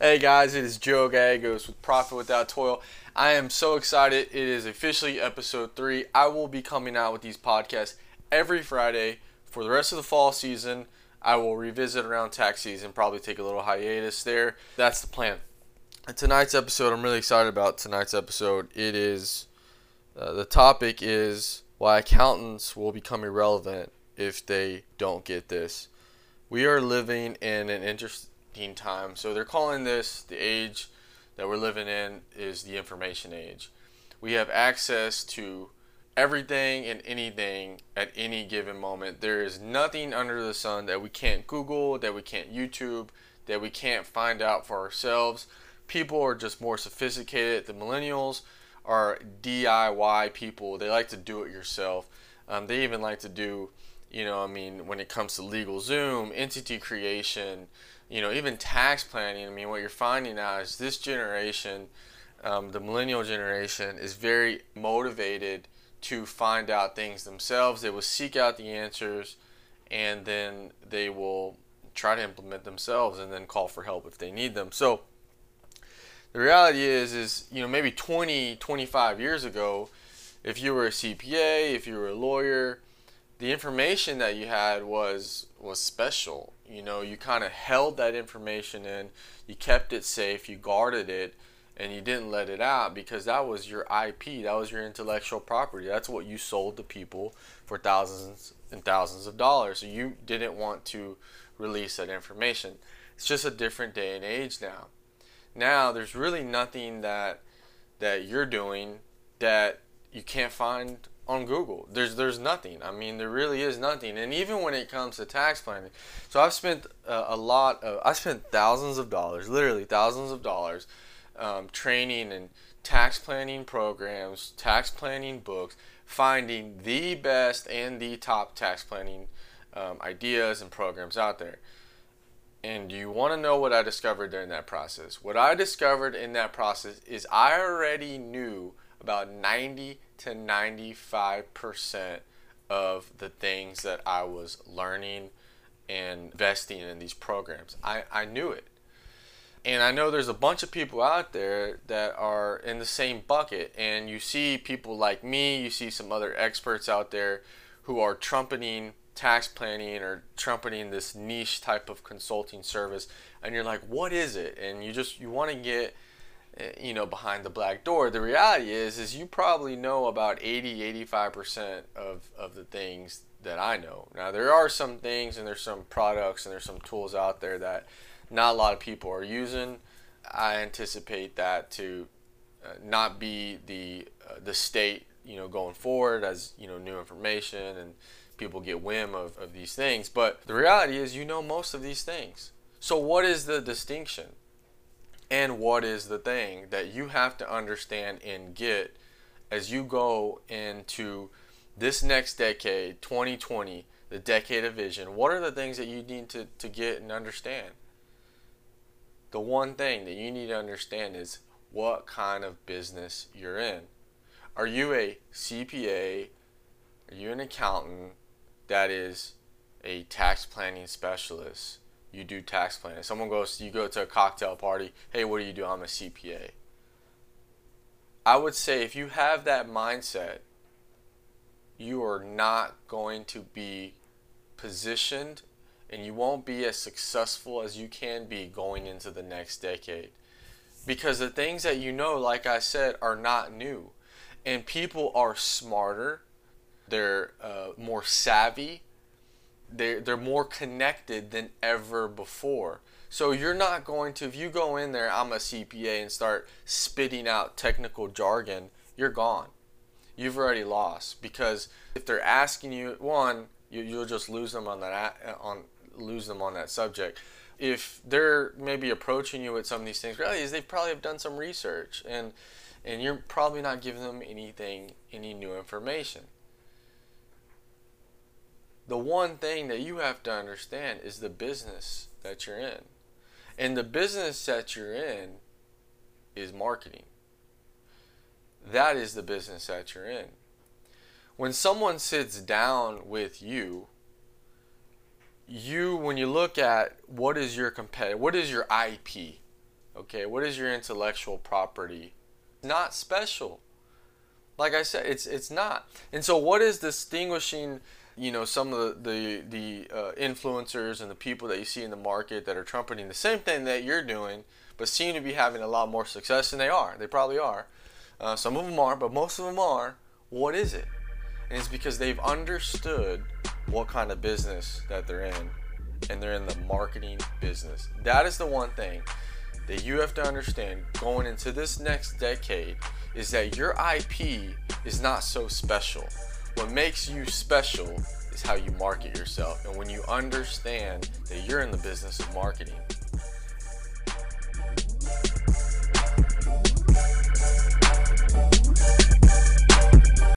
Hey guys, it is Joe Gallegos with Profit Without Toil. I am so excited. It is officially episode three. I will be coming out with these podcasts every Friday for the rest of the fall season. I will revisit around tax season, probably take a little hiatus there. That's the plan. Tonight's episode, I'm really excited about tonight's episode. It is uh, the topic is why accountants will become irrelevant if they don't get this. We are living in an interesting time. So they're calling this the age that we're living in is the information age. We have access to everything and anything at any given moment. There is nothing under the sun that we can't Google, that we can't YouTube, that we can't find out for ourselves. People are just more sophisticated. The millennials are DIY people. They like to do it yourself. Um, they even like to do, you know, I mean, when it comes to LegalZoom, entity creation, you know, even tax planning. I mean, what you're finding out is this generation, um, the millennial generation, is very motivated to find out things themselves. They will seek out the answers, and then they will try to implement themselves, and then call for help if they need them. So the reality is, is you know, maybe 20, 25 years ago, if you were a CPA, if you were a lawyer, the information that you had was was special. You know, you kind of held that information in, you kept it safe, you guarded it, and you didn't let it out because that was your IP, that was your intellectual property. That's what you sold to people for thousands and thousands of dollars. So you didn't want to release that information. It's just a different day and age now. Now there's really nothing that that you're doing that you can't find on Google. There's there's nothing. I mean, there really is nothing. And even when it comes to tax planning, so I've spent uh, a lot. Of, I spent thousands of dollars, literally thousands of dollars, um, training and tax planning programs, tax planning books, finding the best and the top tax planning um, ideas and programs out there. And you want to know what I discovered during that process? What I discovered in that process is I already knew about 90 to 95% of the things that I was learning and investing in these programs. I, I knew it. And I know there's a bunch of people out there that are in the same bucket. And you see people like me, you see some other experts out there who are trumpeting tax planning or trumpeting this niche type of consulting service. And you're like, what is it? And you just, you want to get you know behind the black door the reality is is you probably know about 80 85% of of the things that I know. Now there are some things and there's some products and there's some tools out there that not a lot of people are using. I anticipate that to uh, not be the uh, the state you know going forward as you know new information and people get whim of, of these things. But the reality is you know most of these things. So what is the distinction and what is the thing that you have to understand and get as you go into this next decade 2020 the decade of vision? What are the things that you need to, to get and understand? The one thing that you need to understand is what kind of business you're in. Are you a cpa are you an accountant that is a tax planning specialist you do tax planning. Someone goes, you go to a cocktail party. Hey, what do you do? I'm a CPA. I would say if you have that mindset, you are not going to be positioned and you won't be as successful as you can be going into the next decade. Because the things that you know, like I said, are not new. And people are smarter, they're uh, more savvy, they're, they're more connected than ever before. So you're not going to, if you go in there, I'm a CPA, and start spitting out technical jargon, you're gone. You've already lost because if they're asking you, one, you, you'll just lose them on that on lose them on that subject. If they're maybe approaching you with some of these things, is they probably have done some research and and you're probably not giving them anything, any new information the one thing that you have to understand is the business that you're in. And the business that you're in is marketing. That is the business that you're in. When someone sits down with you, you when you look at what is your competitor, what is your IP? Okay, what is your intellectual property? Not special. Like I said, it's it's not. And so, what is distinguishing? You know, some of the the, the uh, influencers and the people that you see in the market that are trumpeting the same thing that you're doing, but seem to be having a lot more success than they are. They probably are. Uh, some of them are, but most of them are. What is it? And it's because they've understood what kind of business that they're in, and they're in the marketing business. That is the one thing that you have to understand going into this next decade is that your IP is not so special. What makes you special is how you market yourself. And when you understand that you're in the business of marketing,